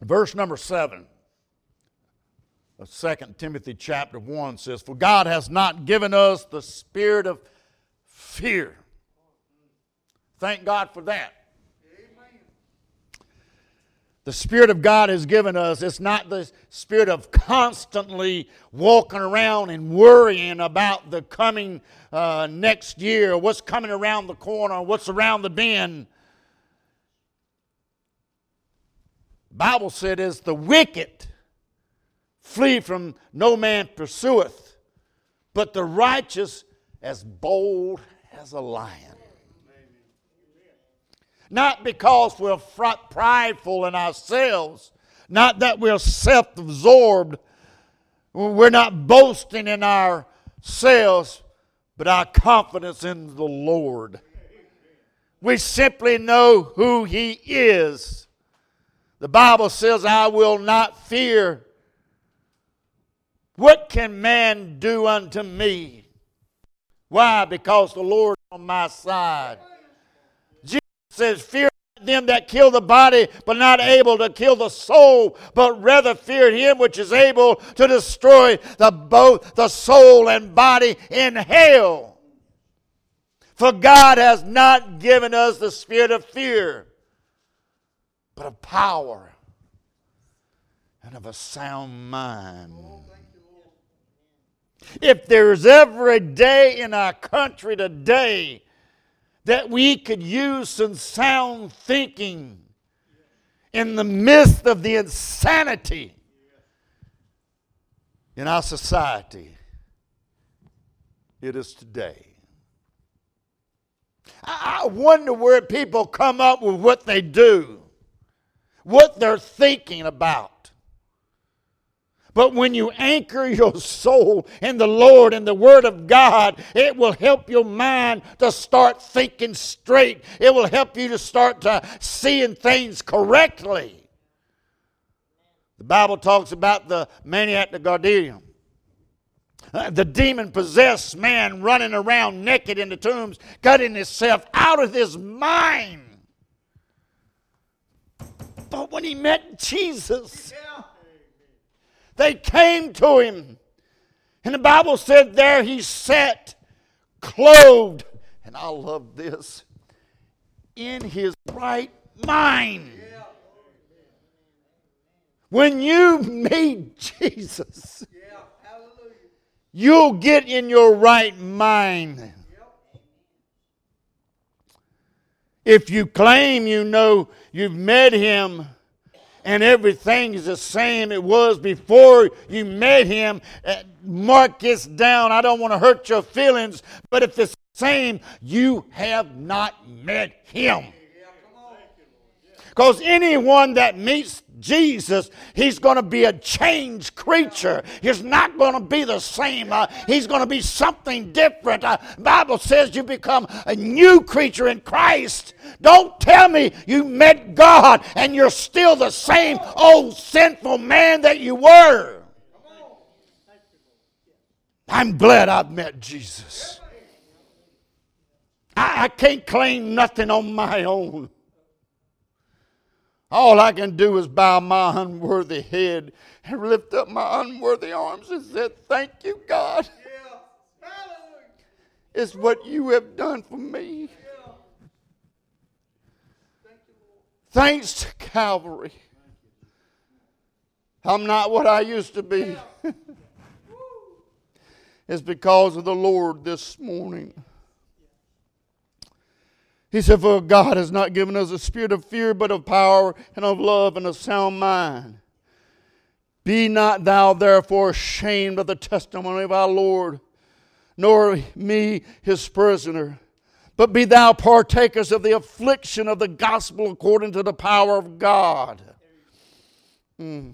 Verse number 7 of 2 Timothy chapter 1 says, For God has not given us the spirit of fear. Thank God for that. The Spirit of God has given us, it's not the spirit of constantly walking around and worrying about the coming uh, next year, what's coming around the corner, what's around the bend. Bible said, "Is the wicked flee from no man pursueth, but the righteous as bold as a lion." Not because we're prideful in ourselves, not that we're self absorbed, we're not boasting in ourselves, but our confidence in the Lord. We simply know who He is. The Bible says, I will not fear. What can man do unto me? Why? Because the Lord is on my side Jesus says, Fear them that kill the body, but not able to kill the soul, but rather fear him which is able to destroy the both the soul and body in hell. For God has not given us the spirit of fear, but of power and of a sound mind. If there's ever a day in our country today that we could use some sound thinking in the midst of the insanity in our society. It is today. I wonder where people come up with what they do, what they're thinking about. But when you anchor your soul in the Lord and the Word of God, it will help your mind to start thinking straight. It will help you to start to seeing things correctly. The Bible talks about the maniac the Gadarene. Uh, the demon possessed man running around naked in the tombs, cutting himself out of his mind. But when he met Jesus, yeah. They came to him. And the Bible said, There he sat, clothed, and I love this, in his right mind. When you meet Jesus, you'll get in your right mind. If you claim you know you've met him, and everything is the same it was before you met him. Uh, mark this down. I don't want to hurt your feelings, but if it's the same, you have not met him. Because anyone that meets Jesus, he's going to be a changed creature. He's not going to be the same. Uh, he's going to be something different. Uh, Bible says you become a new creature in Christ. Don't tell me you met God and you're still the same old sinful man that you were. I'm glad I've met Jesus. I, I can't claim nothing on my own. All I can do is bow my unworthy head and lift up my unworthy arms and say, Thank you, God. Yeah. It's what you have done for me. Yeah. Thank you, Thanks to Calvary. I'm not what I used to be. Yeah. it's because of the Lord this morning. He said, For God has not given us a spirit of fear, but of power and of love and a sound mind. Be not thou therefore ashamed of the testimony of our Lord, nor me his prisoner, but be thou partakers of the affliction of the gospel according to the power of God, mm.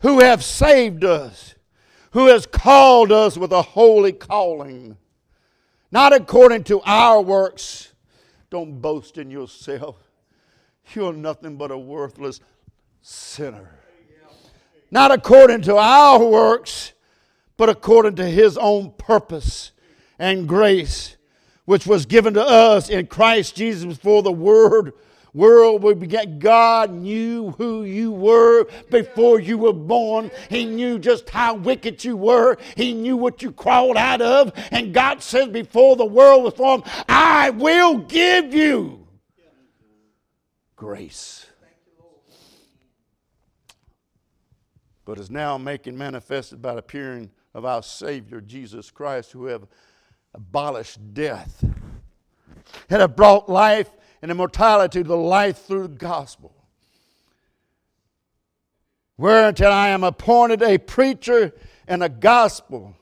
who have saved us, who has called us with a holy calling, not according to our works don't boast in yourself. You're nothing but a worthless sinner. Not according to our works, but according to his own purpose and grace, which was given to us in Christ Jesus before the word world we began, God knew who you were before you were born. He knew just how wicked you were. He knew what you crawled out of. And God says, before the world was formed, I will give you grace. But is now making manifested by the appearing of our Savior Jesus Christ, who have abolished death and have brought life and immortality to the life through the gospel. Whereuntil I am appointed a preacher and a gospel,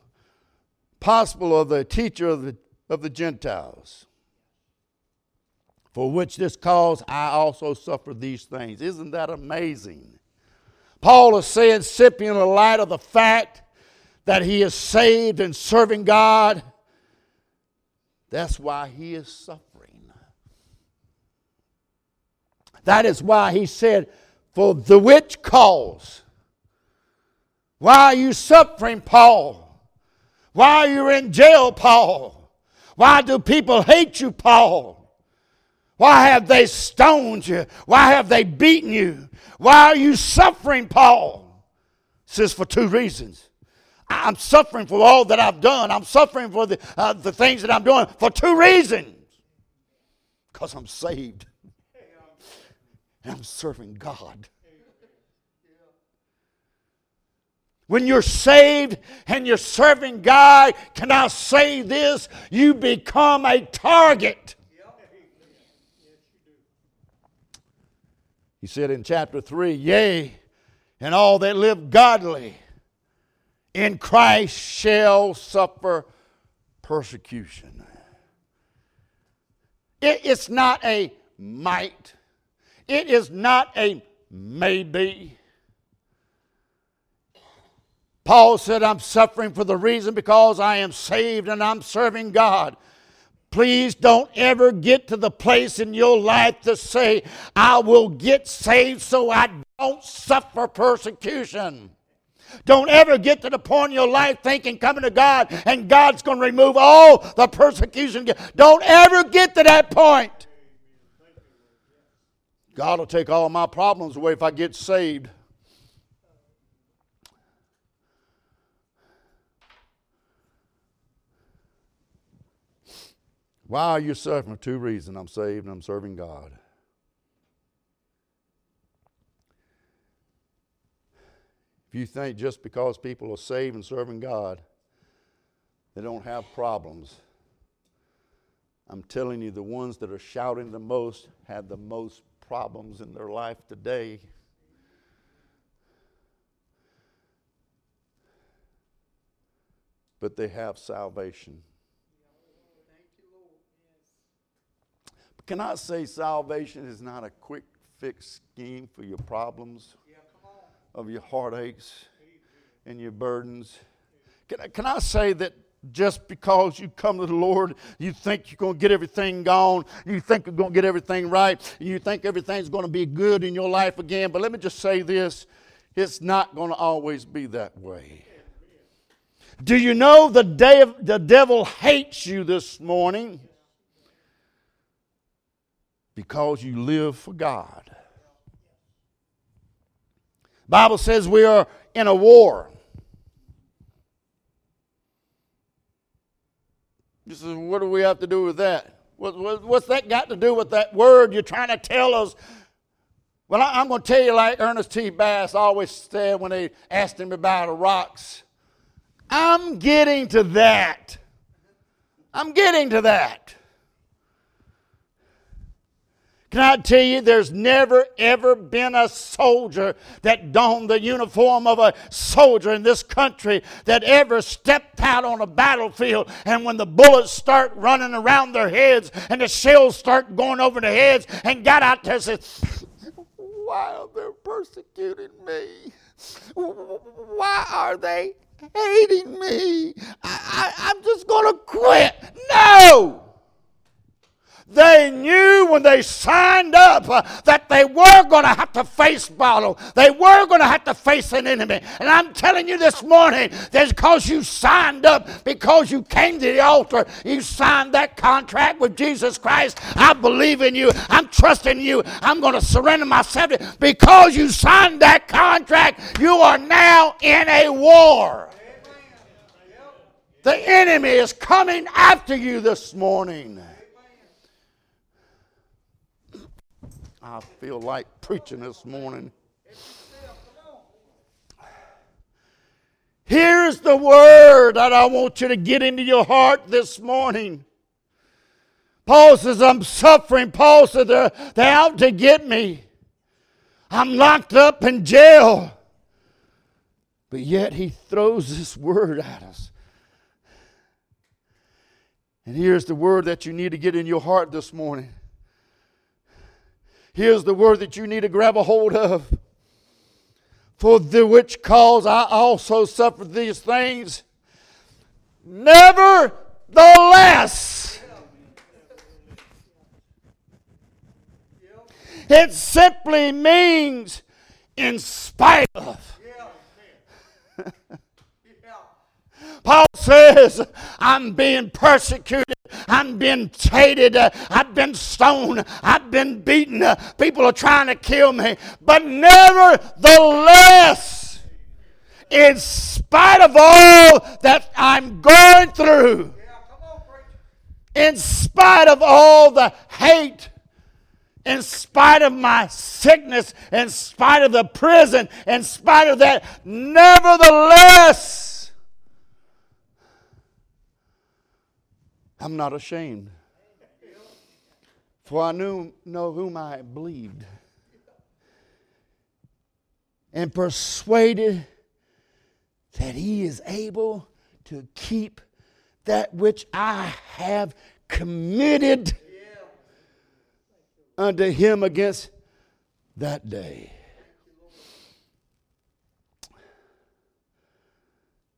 possible of the teacher of the, of the Gentiles. For which this cause I also suffer these things. Isn't that amazing? Paul is saying, sipping in the light of the fact that he is saved and serving God. That's why he is suffering. That is why he said, For the which cause? Why are you suffering, Paul? Why are you in jail, Paul? Why do people hate you, Paul? Why have they stoned you? Why have they beaten you? Why are you suffering, Paul? says for two reasons. I'm suffering for all that I've done. I'm suffering for the, uh, the things that I'm doing for two reasons. Because I'm saved and I'm serving God. When you're saved and you're serving God, can I say this? You become a target. He said in chapter 3 Yea, and all that live godly in Christ shall suffer persecution. It, it's not a might, it is not a maybe. Paul said, I'm suffering for the reason because I am saved and I'm serving God. Please don't ever get to the place in your life to say, I will get saved so I don't suffer persecution. Don't ever get to the point in your life thinking coming to God and God's going to remove all the persecution. Don't ever get to that point. God will take all my problems away if I get saved. Why are you suffering? Two reasons. I'm saved and I'm serving God. If you think just because people are saved and serving God, they don't have problems, I'm telling you, the ones that are shouting the most have the most problems in their life today. But they have salvation. Can I say salvation is not a quick fix scheme for your problems, of your heartaches and your burdens? Can I, can I say that just because you come to the Lord, you think you're going to get everything gone, you think you're going to get everything right, you think everything's going to be good in your life again. But let me just say this it's not going to always be that way. Do you know the, day the devil hates you this morning? because you live for God. Bible says we are in a war. You say, what do we have to do with that? What, what's that got to do with that word you're trying to tell us? Well, I, am going to tell you like Ernest T. Bass always said when they asked him about the rocks. I'm getting to that. I'm getting to that. Can I tell you, there's never ever been a soldier that donned the uniform of a soldier in this country that ever stepped out on a battlefield and when the bullets start running around their heads and the shells start going over their heads and got out there and said, Why are they persecuting me? Why are they hating me? I, I, I'm just going to quit. No! They knew when they signed up uh, that they were going to have to face battle. They were going to have to face an enemy. And I'm telling you this morning that because you signed up, because you came to the altar, you signed that contract with Jesus Christ. I believe in you. I'm trusting you. I'm going to surrender myself. to Because you signed that contract, you are now in a war. The enemy is coming after you this morning. I feel like preaching this morning. Here's the word that I want you to get into your heart this morning. Paul says, I'm suffering. Paul said, they're, they're out to get me. I'm locked up in jail. But yet he throws this word at us. And here's the word that you need to get in your heart this morning. Here's the word that you need to grab a hold of. For the which cause I also suffered these things. Nevertheless, it simply means in spite of. Paul says, I'm being persecuted. I'm being hated. I've been stoned. I've been beaten. People are trying to kill me. But nevertheless, in spite of all that I'm going through, in spite of all the hate, in spite of my sickness, in spite of the prison, in spite of that, nevertheless, I'm not ashamed. For I knew know whom I believed. And persuaded that he is able to keep that which I have committed unto him against that day.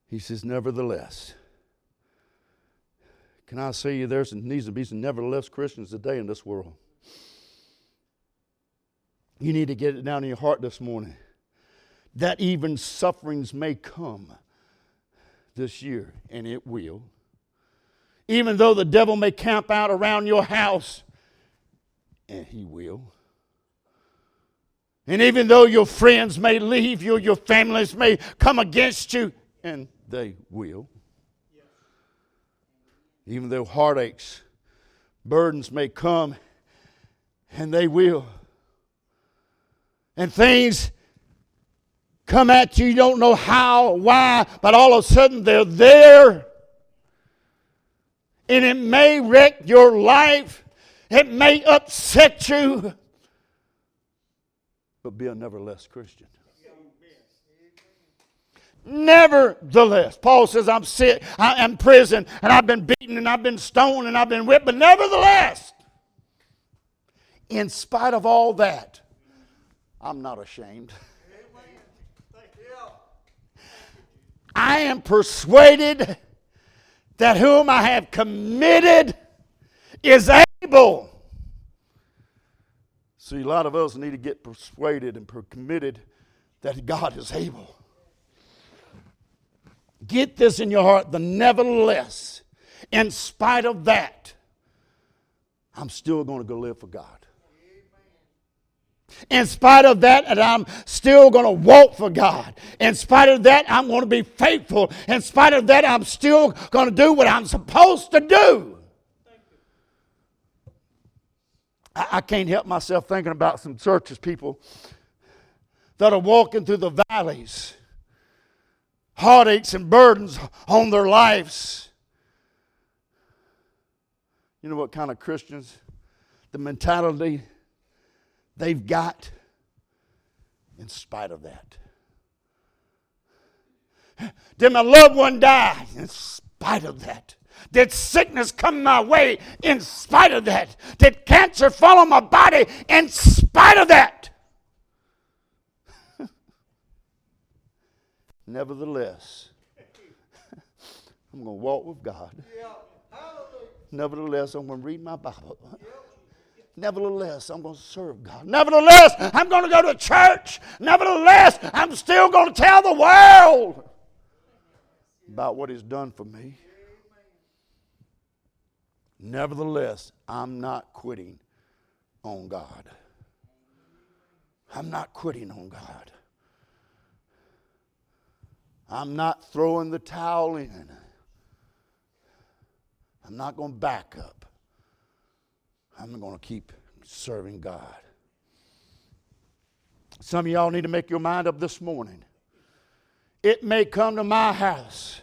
He says, Nevertheless, can I say you there needs to be some nevertheless Christians today in this world? You need to get it down in your heart this morning that even sufferings may come this year, and it will. Even though the devil may camp out around your house, and he will. And even though your friends may leave you, your families may come against you, and they will even though heartaches, burdens may come, and they will. And things come at you, you don't know how, why, but all of a sudden they're there. And it may wreck your life, it may upset you, but be a nevertheless Christian. Nevertheless, Paul says, I'm sick, I am in prison, and I've been beaten, and I've been stoned, and I've been whipped, but nevertheless, in spite of all that, I'm not ashamed. I am persuaded that whom I have committed is able. See, a lot of us need to get persuaded and committed that God is able. Get this in your heart. The nevertheless, in spite of that, I'm still going to go live for God. In spite of that, and I'm still going to walk for God. In spite of that, I'm going to be faithful. In spite of that, I'm still going to do what I'm supposed to do. I, I can't help myself thinking about some churches, people that are walking through the valleys heartaches and burdens on their lives. You know what kind of Christians? The mentality they've got in spite of that. Did my loved one die? In spite of that. Did sickness come my way? In spite of that. Did cancer fall on my body? In spite of that. Nevertheless, I'm going to walk with God. Nevertheless, I'm going to read my Bible. Nevertheless, I'm going to serve God. Nevertheless, I'm going to go to church. Nevertheless, I'm still going to tell the world about what He's done for me. Nevertheless, I'm not quitting on God. I'm not quitting on God. I'm not throwing the towel in. I'm not going to back up. I'm going to keep serving God. Some of y'all need to make your mind up this morning. It may come to my house,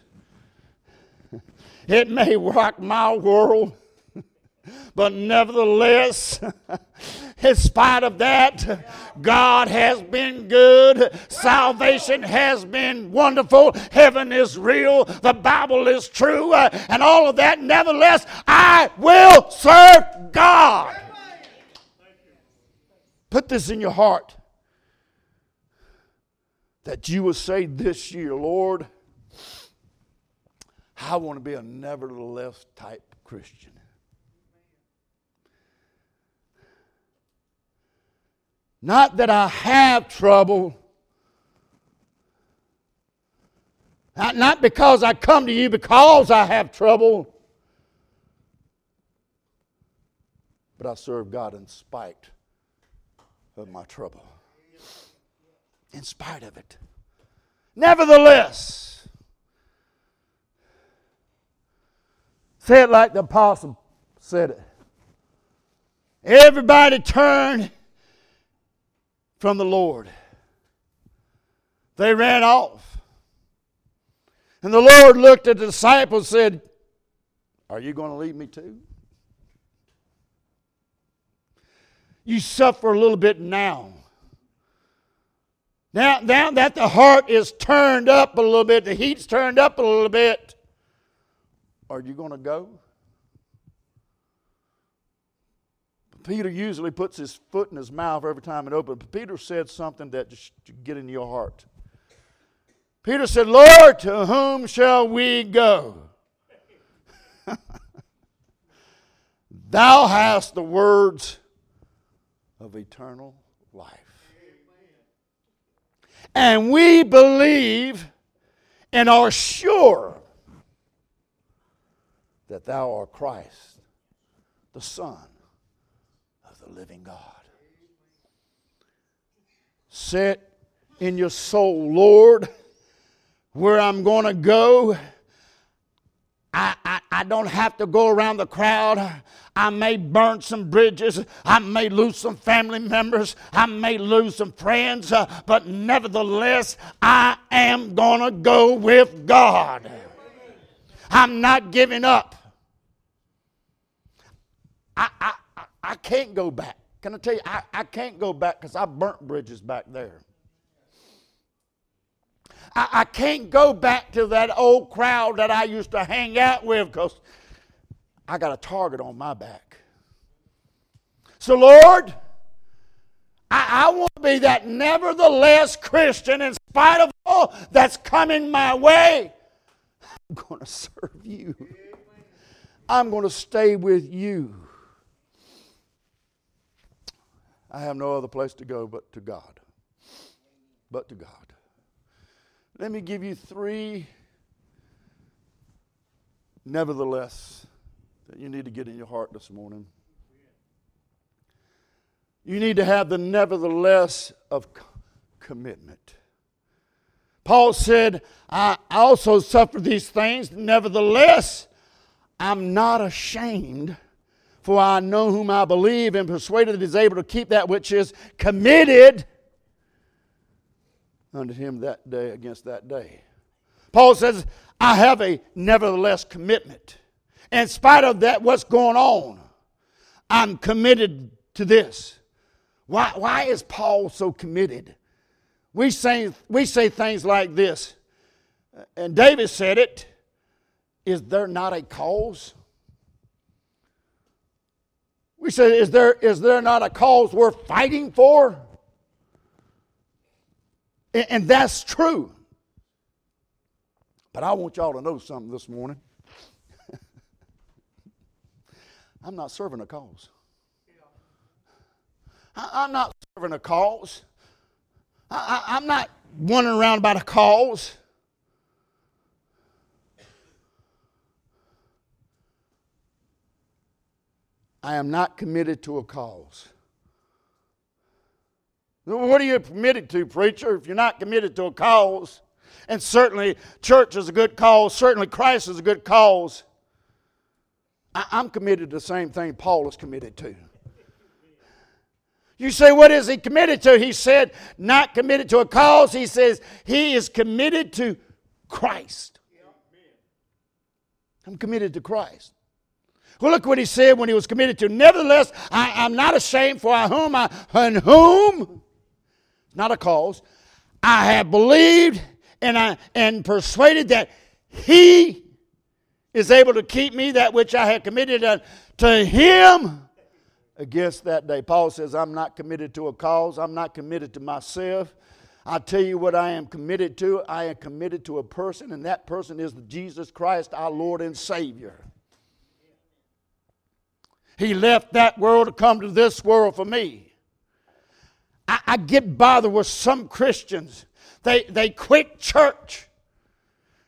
it may rock my world, but nevertheless, in spite of that, God has been good. Salvation has been wonderful. Heaven is real. The Bible is true. Uh, and all of that. Nevertheless, I will serve God. Put this in your heart that you will say this year, Lord, I want to be a nevertheless type Christian. Not that I have trouble. Not, not because I come to you because I have trouble, but I serve God in spite of my trouble. In spite of it. Nevertheless, say it like the apostle said it. Everybody turned from the Lord. They ran off. And the Lord looked at the disciples and said, Are you going to leave me too? You suffer a little bit now. Now, now that the heart is turned up a little bit, the heat's turned up a little bit, are you going to go? Peter usually puts his foot in his mouth every time it opens. But Peter said something that just get in your heart. Peter said, Lord, to whom shall we go? Thou hast the words of eternal life. And we believe and are sure that thou art Christ, the Son living God. Set in your soul, Lord, where I'm going to go. I, I, I, don't have to go around the crowd. I may burn some bridges. I may lose some family members. I may lose some friends. Uh, but nevertheless, I am going to go with God. I'm not giving up. I, I, I can't go back. Can I tell you, I, I can't go back because I burnt bridges back there. I, I can't go back to that old crowd that I used to hang out with because I got a target on my back. So, Lord, I, I want to be that nevertheless Christian in spite of all that's coming my way. I'm going to serve you. I'm going to stay with you. I have no other place to go but to God. But to God. Let me give you three, nevertheless, that you need to get in your heart this morning. You need to have the nevertheless of commitment. Paul said, I also suffer these things, nevertheless, I'm not ashamed for I know whom I believe and persuaded that is able to keep that which is committed unto him that day against that day. Paul says, I have a nevertheless commitment. In spite of that, what's going on, I'm committed to this. Why, why is Paul so committed? We say, we say things like this, and David said it Is there not a cause? We said, is there, is there not a cause worth fighting for? And, and that's true. But I want y'all to know something this morning. I'm not serving a cause. I, am not serving a cause. I, I'm not wandering around about a cause. I am not committed to a cause. What are you committed to, preacher, if you're not committed to a cause? And certainly, church is a good cause. Certainly, Christ is a good cause. I, am committed to the same thing Paul is committed to. You say, what is he committed to? He said, not committed to a cause. He says, he is committed to Christ. I'm committed to Christ. Well, look what he said when he was committed to. Nevertheless, I, am not ashamed for whom I, and whom, not a cause, I have believed and I and persuaded that he is able to keep me that which I have committed to him against that day. Paul says, I'm not committed to a cause, I'm not committed to myself. I tell you what I am committed to. I am committed to a person, and that person is Jesus Christ, our Lord and Savior. He left that world to come to this world for me. I, I get bothered with some Christians. They, they quit church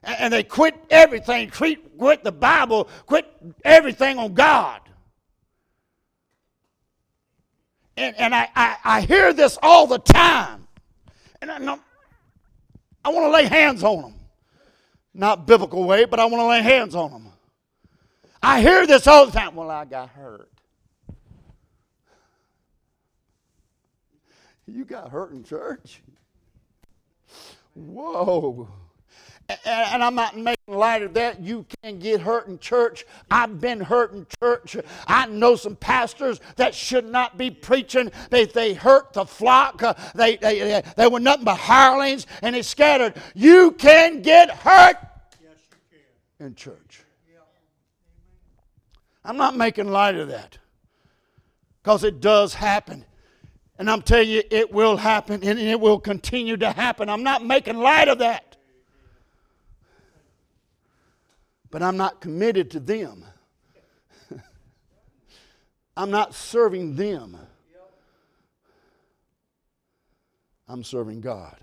and, and they quit everything, quit, quit the Bible, quit everything on God. And, and I, I, I hear this all the time. And I, I want to lay hands on them. Not biblical way, but I want to lay hands on them. I hear this all the time. Well, I got hurt. You got hurt in church? Whoa. And I'm not making light of that. You can get hurt in church. I've been hurt in church. I know some pastors that should not be preaching. They, they hurt the flock. Uh, they, they, they were nothing but hirelings and they scattered. You can get hurt yes, you can. in church. I'm not making light of that because it does happen. And I'm telling you, it will happen and it will continue to happen. I'm not making light of that. But I'm not committed to them. I'm not serving them. I'm serving God.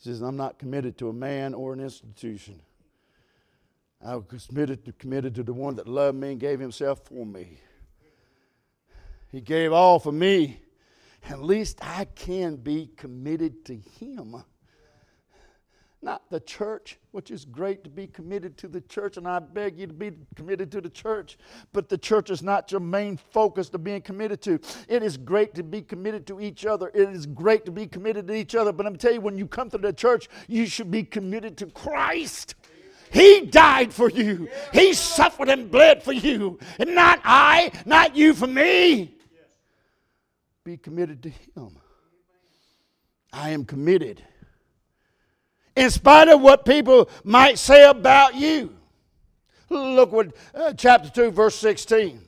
He says, I'm not committed to a man or an institution. I was committed to, committed to the one that loved me and gave himself for me. He gave all for me. At least I can be committed to him. Not the church, which is great to be committed to the church, and I beg you to be committed to the church. But the church is not your main focus to being committed to. It is great to be committed to each other. It is great to be committed to each other. But I'm telling you, when you come to the church, you should be committed to Christ. He died for you. He suffered and bled for you. And not I, not you for me. Be committed to Him. I am committed. In spite of what people might say about you. Look what uh, chapter 2, verse 16.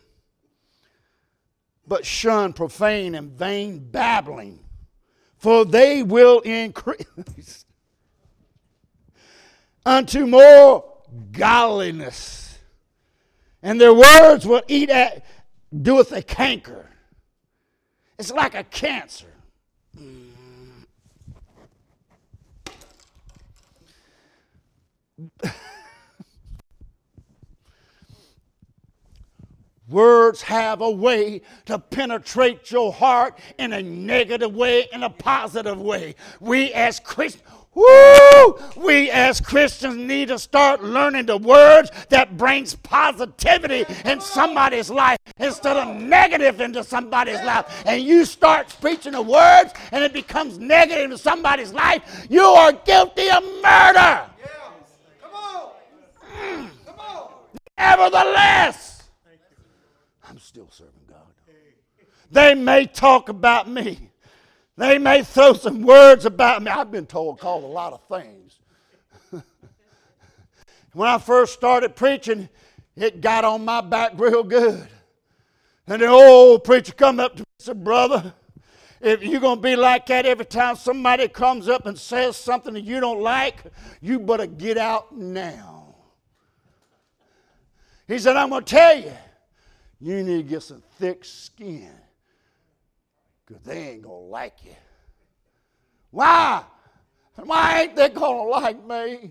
But shun profane and vain babbling, for they will increase unto more godliness. And their words will eat at, doeth a canker. It's like a cancer. Words have a way to penetrate your heart in a negative way, in a positive way. We as Christians, Woo! We as Christians need to start learning the words that brings positivity in somebody's life instead of negative into somebody's life. And you start preaching the words and it becomes negative in somebody's life, you are guilty of murder. Come on. Mm. Come on. Nevertheless, I'm still serving God. They may talk about me. They may throw some words about me. I've been told, called a lot of things. when I first started preaching, it got on my back real good. And the old preacher come up to me and said, Brother, if you're going to be like that every time somebody comes up and says something that you don't like, you better get out now. He said, I'm going to tell you, you need to get some thick skin because they ain't going to like you. Why? Why ain't they going to like me?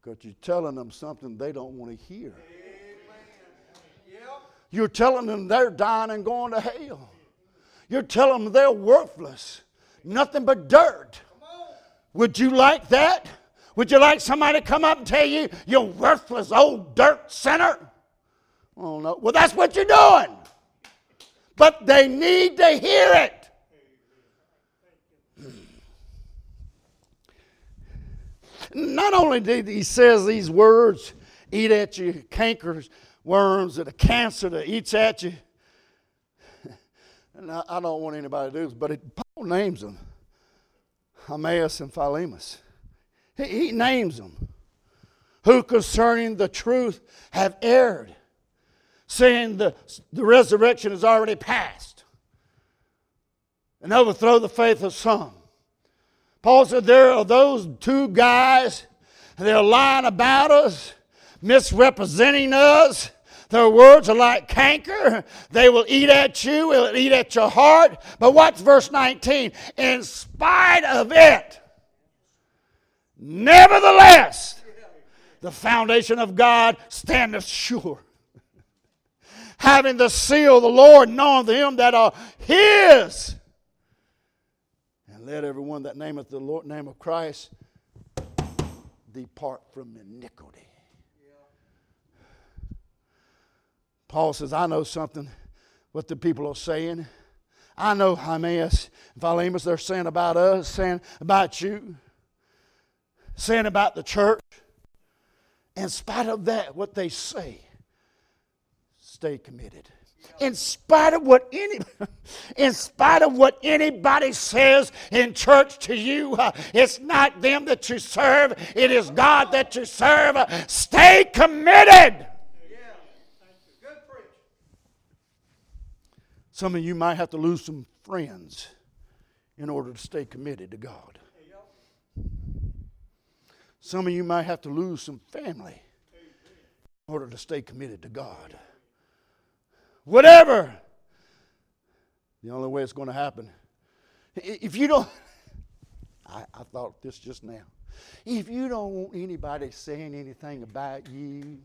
Because you're telling them something they don't want to hear. You're telling them they're dying and going to hell. You're telling them they're worthless, nothing but dirt. Would you like that? Would you like somebody to come up and tell you you're worthless old dirt sinner? Oh no. Well, that's what you're doing. But they need to hear it. Not only did he says these words, eat at you, cankers, worms, and a cancer that eats at you. And I, don't want anybody to do this, but it, Paul names them. Hymenaeus and Philemus. He, he names them. Who concerning the truth have erred, saying the, the resurrection is already past, and overthrow the faith of some. Paul said there are those two guys, they're lying about us, misrepresenting us. Their words are like canker. They will eat at you, will eat at your heart. But watch verse 19? In spite of it, nevertheless, the foundation of God standeth sure. Having the seal of the Lord, knowing them that are his. And let everyone that nameth the Lord name of Christ depart from iniquity. Paul says, I know something what the people are saying. I know Hymenaeus and Philemus, they're saying about us, saying about you, saying about the church. In spite of that, what they say, stay committed. In spite of what any, in spite of what anybody says in church to you, uh, it's not them that you serve; it is God that you serve. Stay committed. Some of you might have to lose some friends in order to stay committed to God. Some of you might have to lose some family in order to stay committed to God. Whatever. The only way it's going to happen. If you don't, I, I thought this just now. If you don't want anybody saying anything about you,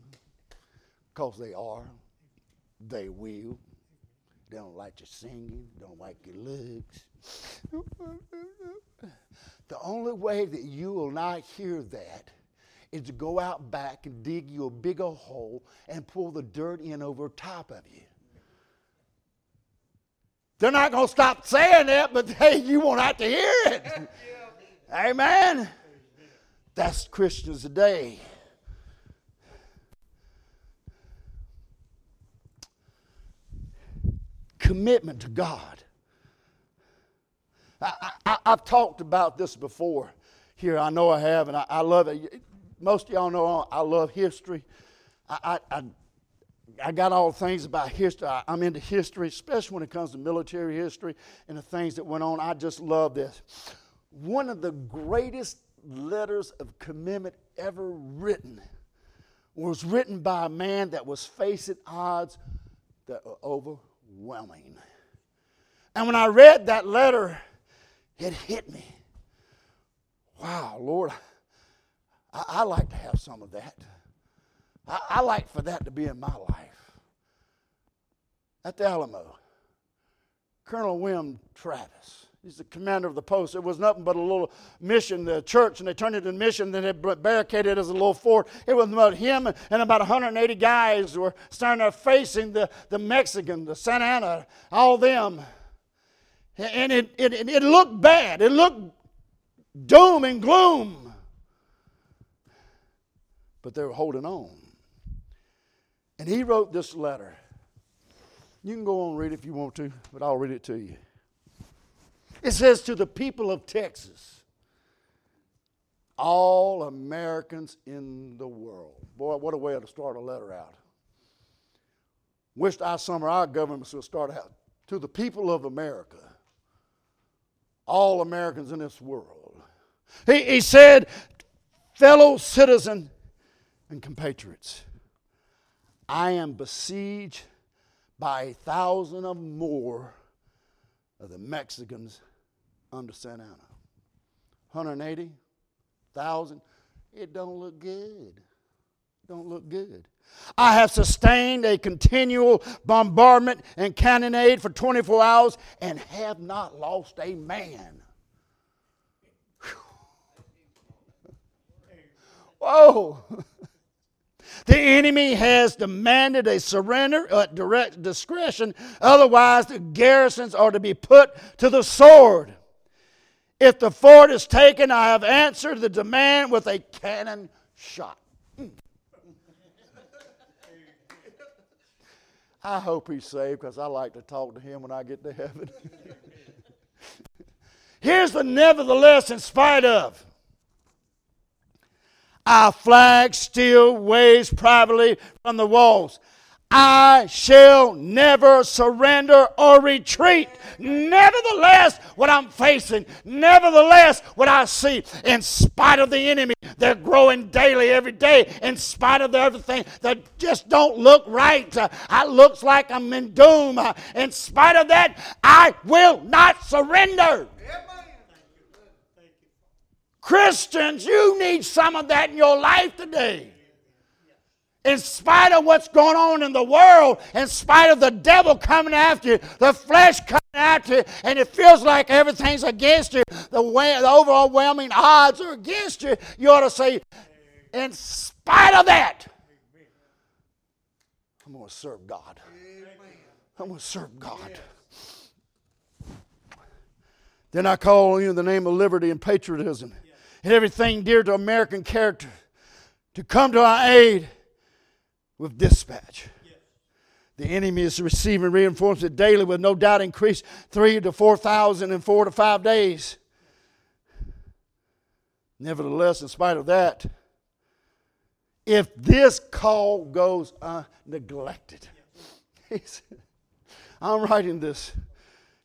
because they are, they will. They don't like your singing, don't like your looks. The only way that you will not hear that is to go out back and dig you a big old hole and pull the dirt in over top of you. They're not going to stop saying that, but hey, you won't have to hear it. Amen. That's Christians today. commitment to God. I, have talked about this before here. I know I have, and I, I, love it. Most of y'all know I love history. I, I, I got all things about history. I, I'm into history, especially when it comes to military history and the things that went on. I just love this. One of the greatest letters of commitment ever written was written by a man that was facing odds that were overwhelming. And when I read that letter, it hit me. Wow, Lord, I, I like to have some of that. I, I like for that to be in my life. At the Alamo, Colonel William Travis He's the commander of the post. It was nothing but a little mission, the church, and they turned it into mission. Then they barricaded it as a little fort. It was about him and about 180 guys were standing there facing the, the Mexican, the Santa Anna, all them. And it, it, it looked bad. It looked doom and gloom. But they were holding on. And he wrote this letter. You can go on and read it if you want to, but I'll read it to you. It says to the people of Texas, all Americans in the world. Boy, what a way to start a letter out. Wished I summer our government would start out to the people of America, all Americans in this world. He, he said, fellow citizen and compatriots, I am besieged by a thousand or more of the Mexicans under Santa Anna. 180,000. It don't look good. Don't look good. I have sustained a continual bombardment and cannonade for 24 hours and have not lost a man. Whoa! The enemy has demanded a surrender at direct discretion, otherwise, the garrisons are to be put to the sword. If the fort is taken, I have answered the demand with a cannon shot. I hope he's saved because I like to talk to him when I get to heaven. Here's the nevertheless, in spite of. Our flag still waves privately from the walls. I shall never surrender or retreat. Nevertheless, what I'm facing, nevertheless, what I see, in spite of the enemy, they're growing daily, every day, in spite of everything that just don't look right. Uh, I looks like I'm in doom. Uh, in spite of that, I will not surrender. Christians, you need some of that in your life today in spite of what's going on in the world, in spite of the devil coming after you, the flesh coming after you, and it feels like everything's against you, the, way, the overwhelming odds are against you, you ought to say, in spite of that, I'm going to serve God. I'm going to serve God. Then I call on you in the name of liberty and patriotism and everything dear to American character to come to our aid with dispatch. The enemy is receiving reinforcement daily with no doubt increase three to four thousand in four to five days. Nevertheless, in spite of that, if this call goes neglected, I'm writing this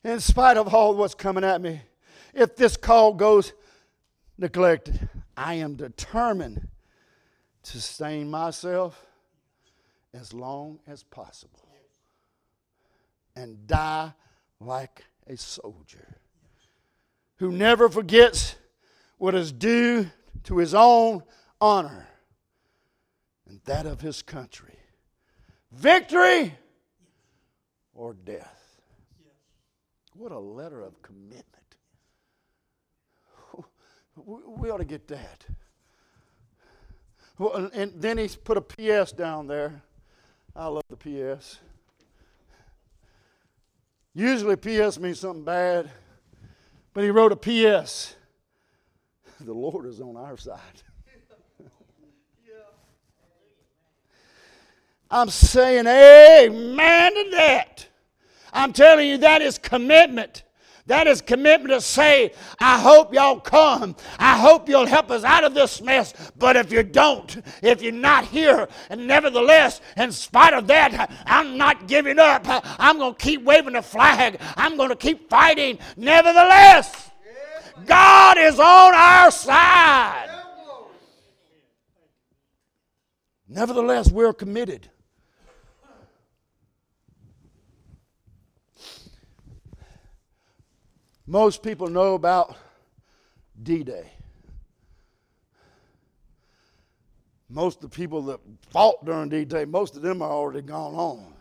in spite of all what's coming at me. If this call goes neglected, I am determined to sustain myself as long as possible and die like a soldier who never forgets what is due to his own honor and that of his country. Victory or death. What a letter of commitment. We ought to get that. And then he's put a PS down there. I love the PS. Usually, PS means something bad, but he wrote a PS. The Lord is on our side. I'm saying amen to that. I'm telling you, that is commitment. That is commitment to say, I hope y'all come. I hope you'll help us out of this mess. But if you don't, if you're not here, and nevertheless, in spite of that, I'm not giving up. I'm going to keep waving the flag. I'm going to keep fighting. Nevertheless, God is on our side. Nevertheless, we're committed. Most people know about D Day. Most of the people that fought during D Day, most of them are already gone on.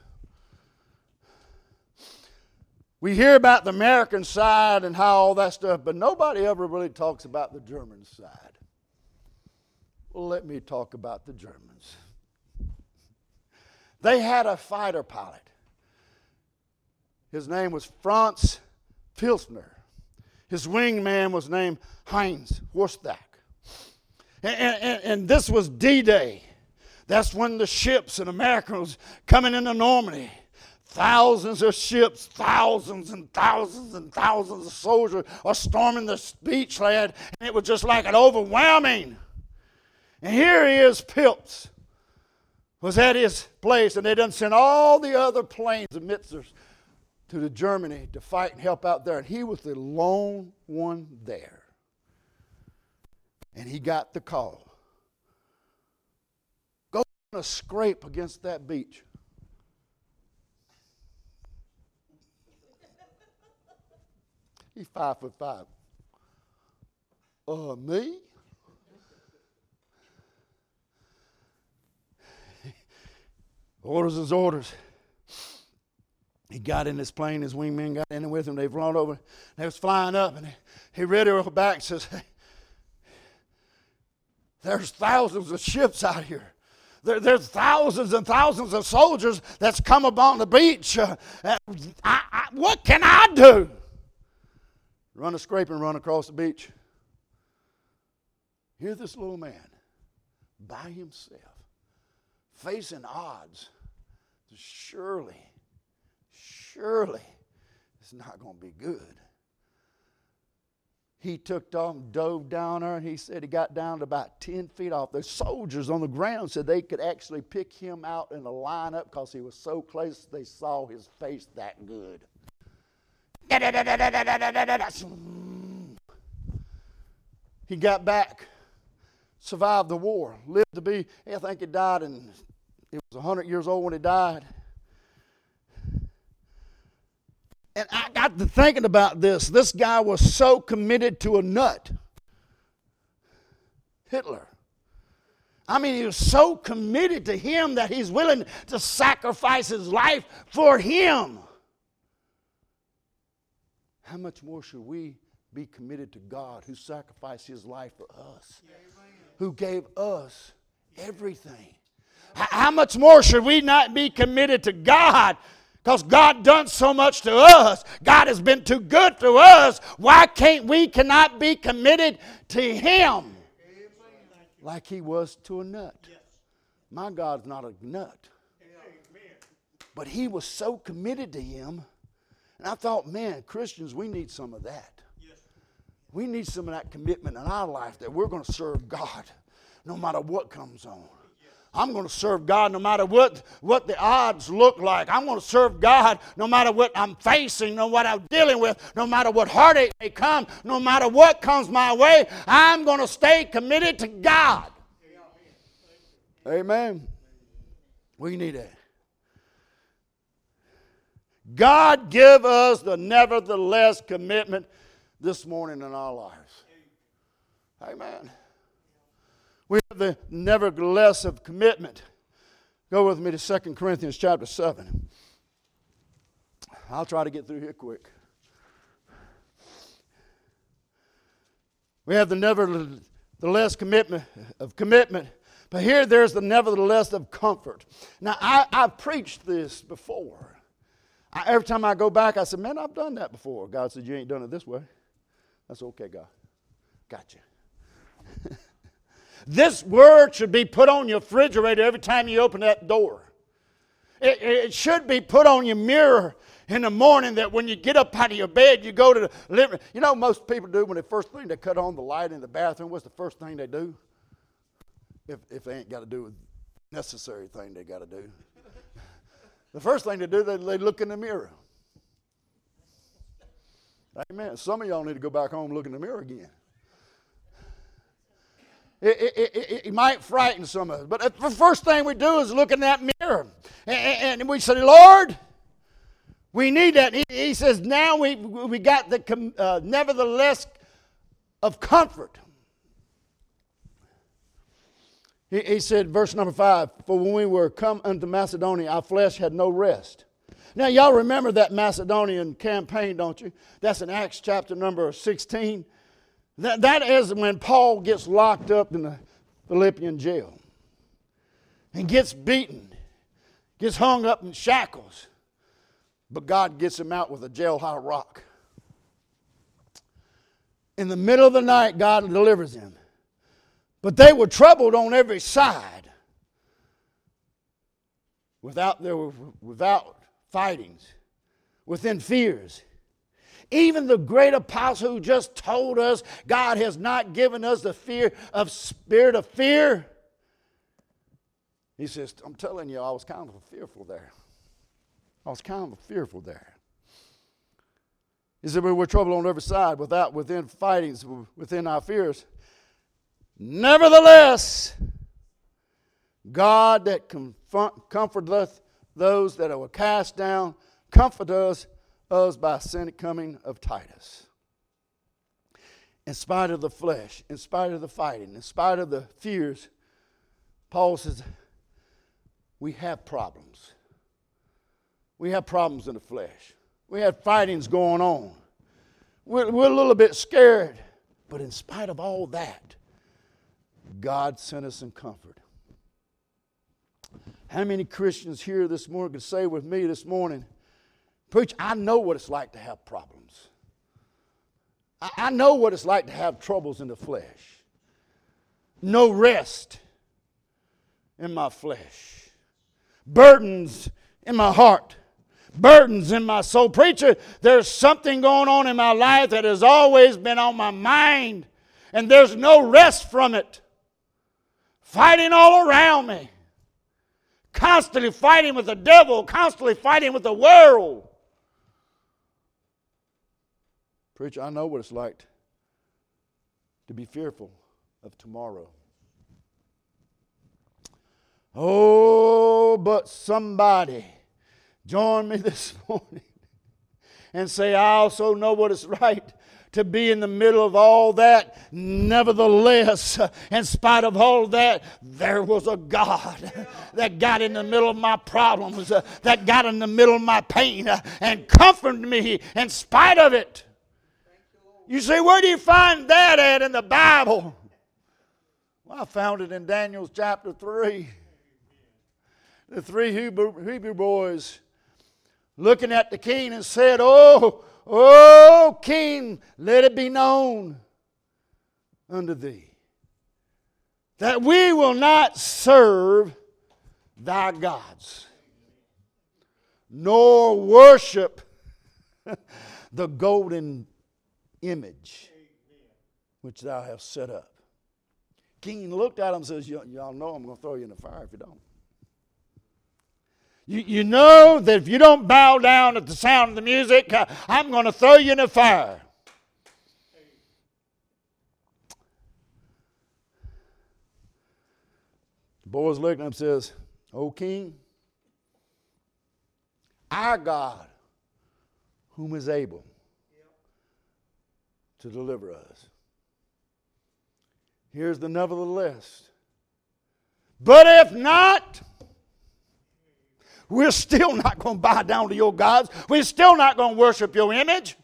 We hear about the American side and how all that stuff, but nobody ever really talks about the German side. Well, let me talk about the Germans. They had a fighter pilot. His name was Franz Pilsner. His wingman was named Heinz Warstack. And, and, and this was D Day. That's when the ships and Americans coming into Normandy. Thousands of ships, thousands and thousands and thousands of soldiers are storming the beachland, and it was just like an overwhelming. And here he is, Pilts, was at his place, and they done sent all the other planes and mitzers to the Germany to fight and help out there, and he was the lone one there. And he got the call. Go on a scrape against that beach. He's five foot five. Uh, me? orders is orders. He got in his plane, his wingman got in with him. They flown over. They was flying up, and he read her back and says, hey, there's thousands of ships out here. There, there's thousands and thousands of soldiers that's come upon the beach. Uh, I, I, what can I do? Run a scrape and run across the beach. Here, this little man by himself, facing odds. Surely, surely, it's not going to be good. He took off and dove down there and he said he got down to about 10 feet off. The soldiers on the ground said they could actually pick him out in a lineup because he was so close they saw his face that good. He got back survived the war lived to be i think he died and he was 100 years old when he died And I got to thinking about this. This guy was so committed to a nut. Hitler. I mean, he was so committed to him that he's willing to sacrifice his life for him. How much more should we be committed to God who sacrificed his life for us, who gave us everything? How much more should we not be committed to God because God done so much to us. God has been too good to us. Why can't we cannot be committed to Him like He was to a nut? My God's not a nut. But He was so committed to Him. And I thought, man, Christians, we need some of that. We need some of that commitment in our life that we're going to serve God no matter what comes on. I'm going to serve God no matter what, what the odds look like. I'm going to serve God no matter what I'm facing, no matter what I'm dealing with, no matter what heartache may come, no matter what comes my way. I'm going to stay committed to God. Amen. We need it. God give us the nevertheless commitment this morning in our lives. Amen. We have the nevertheless of commitment. Go with me to 2 Corinthians chapter 7. I'll try to get through here quick. We have the nevertheless commitment of commitment, but here there's the nevertheless of comfort. Now I, I've preached this before. I, every time I go back, I said, "Man, I've done that before." God said, "You ain't done it this way." That's okay, God. Got you. This word should be put on your refrigerator every time you open that door. It, it, should be put on your mirror in the morning that when you get up out of your bed, you go to the living You know, most people do when the first thing they cut on the light in the bathroom. What's the first thing they do? If, if they ain't got to do with necessary thing they got to do. the first thing they do, they, they look in the mirror. Amen. Some of y'all need to go back home and look in the mirror again. It, it, it, it, might frighten some of us. But the first thing we do is look in that mirror. And, we say, Lord, we need that. He, he says, now we, we got the uh, nevertheless of comfort. He, he said, verse number five, for when we were come unto Macedonia, our flesh had no rest. Now, y'all remember that Macedonian campaign, don't you? That's in Acts chapter number 16. That, that is when Paul gets locked up in the Philippian jail and gets beaten, gets hung up in shackles, but God gets him out with a jailhouse rock. In the middle of the night, God delivers him. But they were troubled on every side without, there were, without fightings, within fears. Even the great apostle who just told us God has not given us the fear of spirit of fear. He says, I'm telling you, I was kind of fearful there. I was kind of fearful there. He said, We were troubled on every side, without within fightings, within our fears. Nevertheless, God that comforteth those that are cast down, comfort us, us by the coming of Titus. In spite of the flesh, in spite of the fighting, in spite of the fears, Paul says, we have problems. We have problems in the flesh. We have fightings going on. We're, we're a little bit scared. But in spite of all that, God sent us some comfort. How many Christians here this morning could say with me this morning, Preach, I know what it's like to have problems. I, I know what it's like to have troubles in the flesh. No rest in my flesh, burdens in my heart, burdens in my soul. Preacher, there's something going on in my life that has always been on my mind, and there's no rest from it. Fighting all around me, constantly fighting with the devil, constantly fighting with the world. Preacher, I know what it's like to be fearful of tomorrow. Oh, but somebody join me this morning and say, I also know what it's right to be in the middle of all that. Nevertheless, in spite of all that, there was a God that got in the middle of my problems, that got in the middle of my pain, and comforted me in spite of it. You say, where do you find that at in the Bible? Well, I found it in Daniel's chapter 3. The three Hebrew, Hebrew boys looking at the king and said, Oh, oh, king, let it be known unto thee that we will not serve thy gods, nor worship the golden image which thou hast set up. King looked at him and says, Y'all know I'm going to throw you in the fire if you don't. You, you know that if you don't bow down at the sound of the music, uh, I'm going to throw you in the fire. The boys looked at him and says, O king, our God, whom is able to deliver us. Here's the nevertheless. But if not, we're still not going to bow down to your gods. We're still not going to worship your image.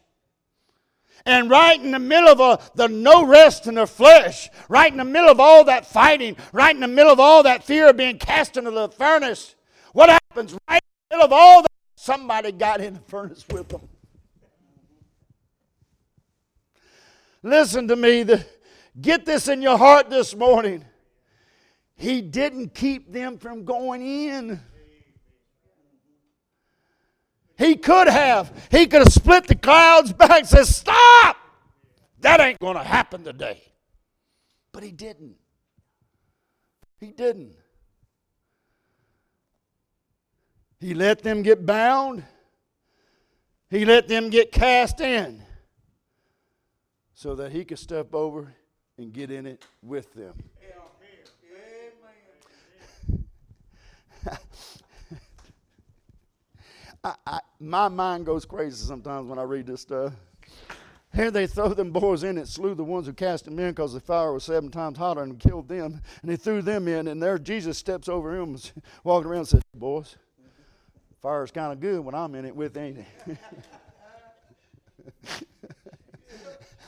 And right in the middle of a, uh, the no rest in the flesh, right in the middle of all that fighting, right in the middle of all that fear of being cast into the furnace, what happens? Right in the middle of all that, somebody got in the furnace with them. Listen to me. The, get this in your heart this morning. He didn't keep them from going in. He could have. He could have split the clouds back and said, Stop! That ain't going to happen today. But he didn't. He didn't. He let them get bound. He let them get cast in so that he could step over and get in it with them. I, I, my mind goes crazy sometimes when I read this stuff. Here they throw them boys in it, slew the ones who cast them in because the fire was seven times hotter and killed them. And they threw them in, and there Jesus steps over him, walking around and says, Boys, fire's kind of good when I'm in it with, ain't it?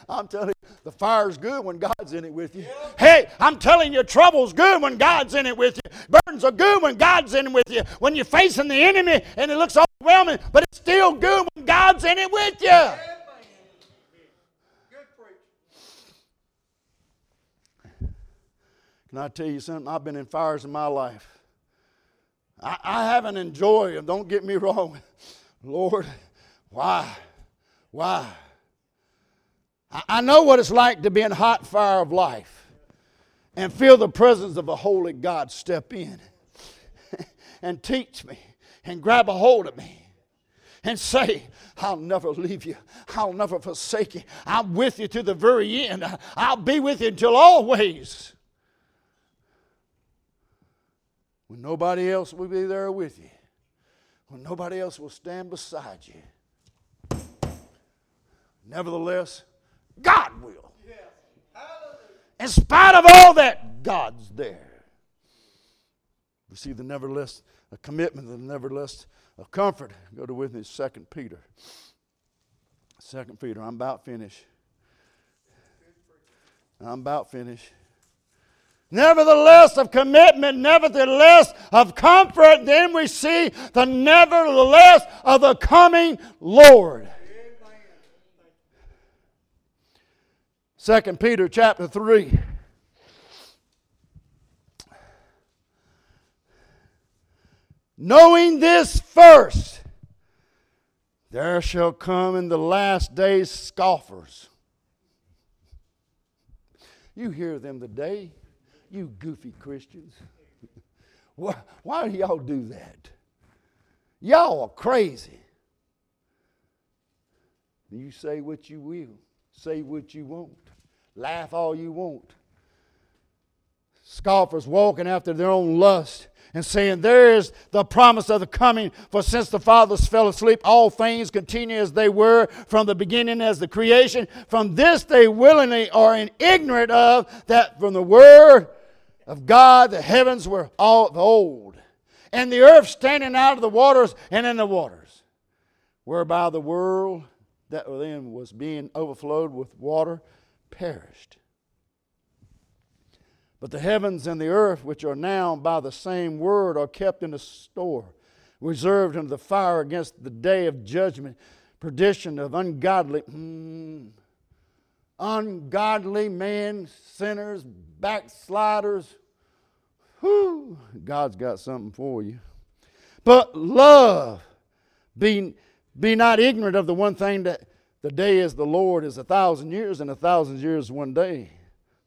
I'm telling you, the fire's good when God's in it with you. Hey, I'm telling you, trouble's good when God's in it with you. Burdens are good when God's in it with you. When you're facing the enemy and it looks overwhelming, but it's still good when God's in it with you. Can I tell you something? I've been in fires in my life. I, I haven't enjoyed them. Don't get me wrong. Lord, why? Why? I know what it's like to be in hot fire of life and feel the presence of a holy God step in and teach me and grab a hold of me and say, I'll never leave you. I'll never forsake you. I'm with you to the very end. I'll be with you until always. when nobody else will be there with you, when nobody else will stand beside you. Nevertheless, God will. In spite of all that, God's there. We see the nevertheless, a commitment, the nevertheless, a comfort. Go to with me, Second Peter. Second Peter, I'm about finished. I'm about finished. Nevertheless, of commitment, nevertheless, of comfort, then we see the nevertheless of the coming Lord. Second Peter chapter 3. Knowing this first, there shall come in the last days scoffers. You hear them today, you goofy Christians. why, why do y'all do that? Y'all are crazy. You say what you will, say what you want, laugh all you want. Scoffers walking after their own lust and saying, There is the promise of the coming, for since the fathers fell asleep, all things continue as they were from the beginning as the creation. From this they willingly are in ignorant of that from the word of God the heavens were all of old, and the earth standing out of the waters and in the waters, whereby the world that then was being overflowed with water perished. But the heavens and the earth, which are now by the same word, are kept in a store, reserved unto the fire against the day of judgment, perdition of ungodly, mm, ungodly men, sinners, backsliders. Whew, God's got something for you. But love, be, be not ignorant of the one thing that the day is the Lord is a thousand years, and a thousand years one day.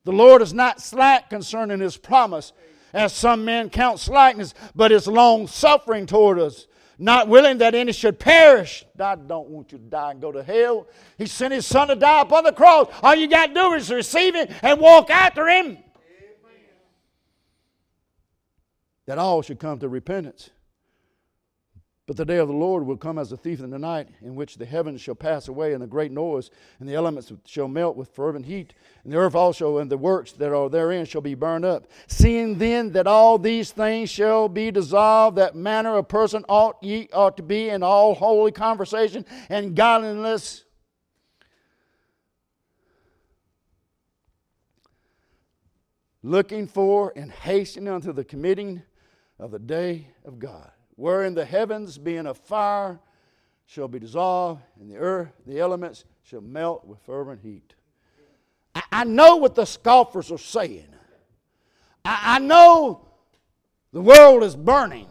The Lord is not slack concerning his promise, as some men count slackness, but is long suffering toward us, not willing that any should perish. God don't want you to die and go to hell. He sent his son to die upon the cross. All you got to do is receive him and walk after him. Amen. That all should come to repentance. But the day of the Lord will come as a thief in the night, in which the heavens shall pass away in a great noise, and the elements shall melt with fervent heat, and the earth also and the works that are therein shall be burned up. Seeing then that all these things shall be dissolved, that manner of person ought ye ought to be in all holy conversation and godliness. Looking for and hastening unto the committing of the day of God wherein the heavens being a fire shall be dissolved, and the earth, the elements shall melt with fervent heat. I, I know what the scoffers are saying. I, I know the world is burning.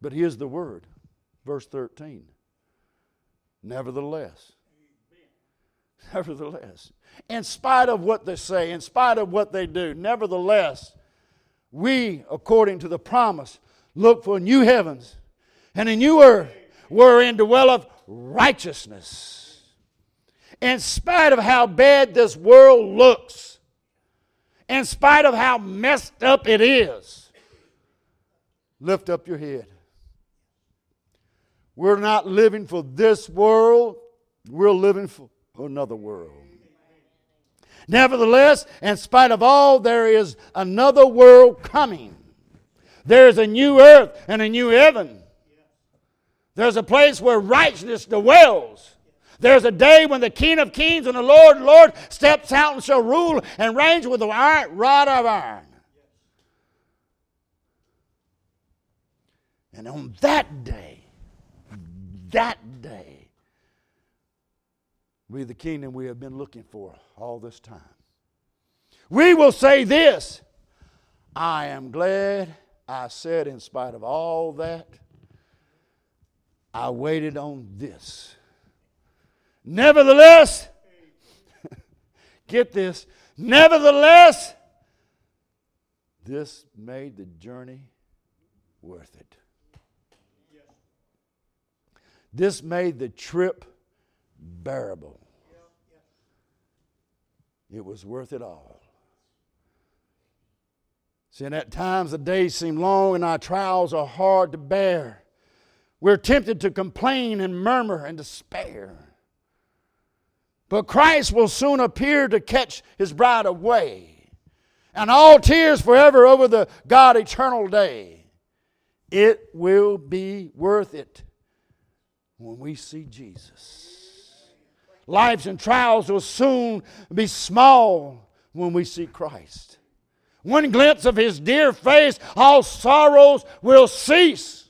But here's the word, verse 13. Nevertheless, nevertheless, in spite of what they say, in spite of what they do, nevertheless, we, according to the promise, look for new heavens and a new earth wherein dwelleth righteousness. In spite of how bad this world looks, in spite of how messed up it is, lift up your head. We're not living for this world, we're living for another world. Nevertheless, in spite of all, there is another world coming. There is a new earth and a new heaven. There's a place where righteousness dwells. There's a day when the King of Kings and the Lord, Lord, steps out and shall rule and reign with the iron, rod of iron. And on that day, that day, we the kingdom we have been looking for all this time. We will say this I am glad I said, in spite of all that, I waited on this. Nevertheless, get this, nevertheless, this made the journey worth it. This made the trip bearable. It was worth it all. See, and at times the days seem long and our trials are hard to bear. We're tempted to complain and murmur and despair. But Christ will soon appear to catch his bride away, and all tears forever over the God eternal day. It will be worth it when we see Jesus. Lives and trials will soon be small when we see Christ. One glimpse of his dear face, all sorrows will cease.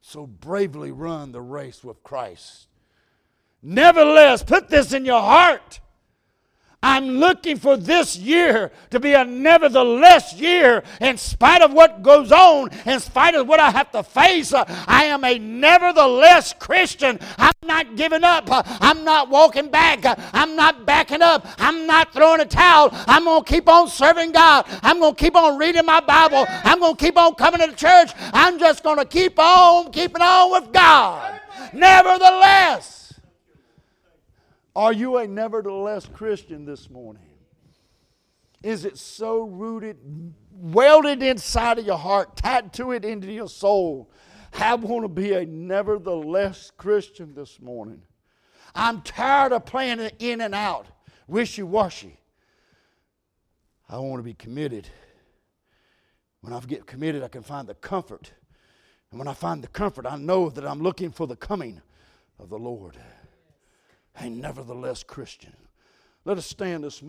So bravely run the race with Christ. Nevertheless, put this in your heart. I'm looking for this year to be a nevertheless year in spite of what goes on, in spite of what I have to face. Uh, I am a nevertheless Christian. I'm not giving up. Uh, I'm not walking back. Uh, I'm not backing up. I'm not throwing a towel. I'm going to keep on serving God. I'm going to keep on reading my Bible. I'm going to keep on coming to church. I'm just going to keep on keeping on with God. Nevertheless. Are you a nevertheless Christian this morning? Is it so rooted, welded inside of your heart, tattooed into your soul? I want to be a nevertheless Christian this morning. I'm tired of playing in and out, wishy washy. I want to be committed. When I get committed, I can find the comfort. And when I find the comfort, I know that I'm looking for the coming of the Lord a nevertheless Christian. Let us stand this morning.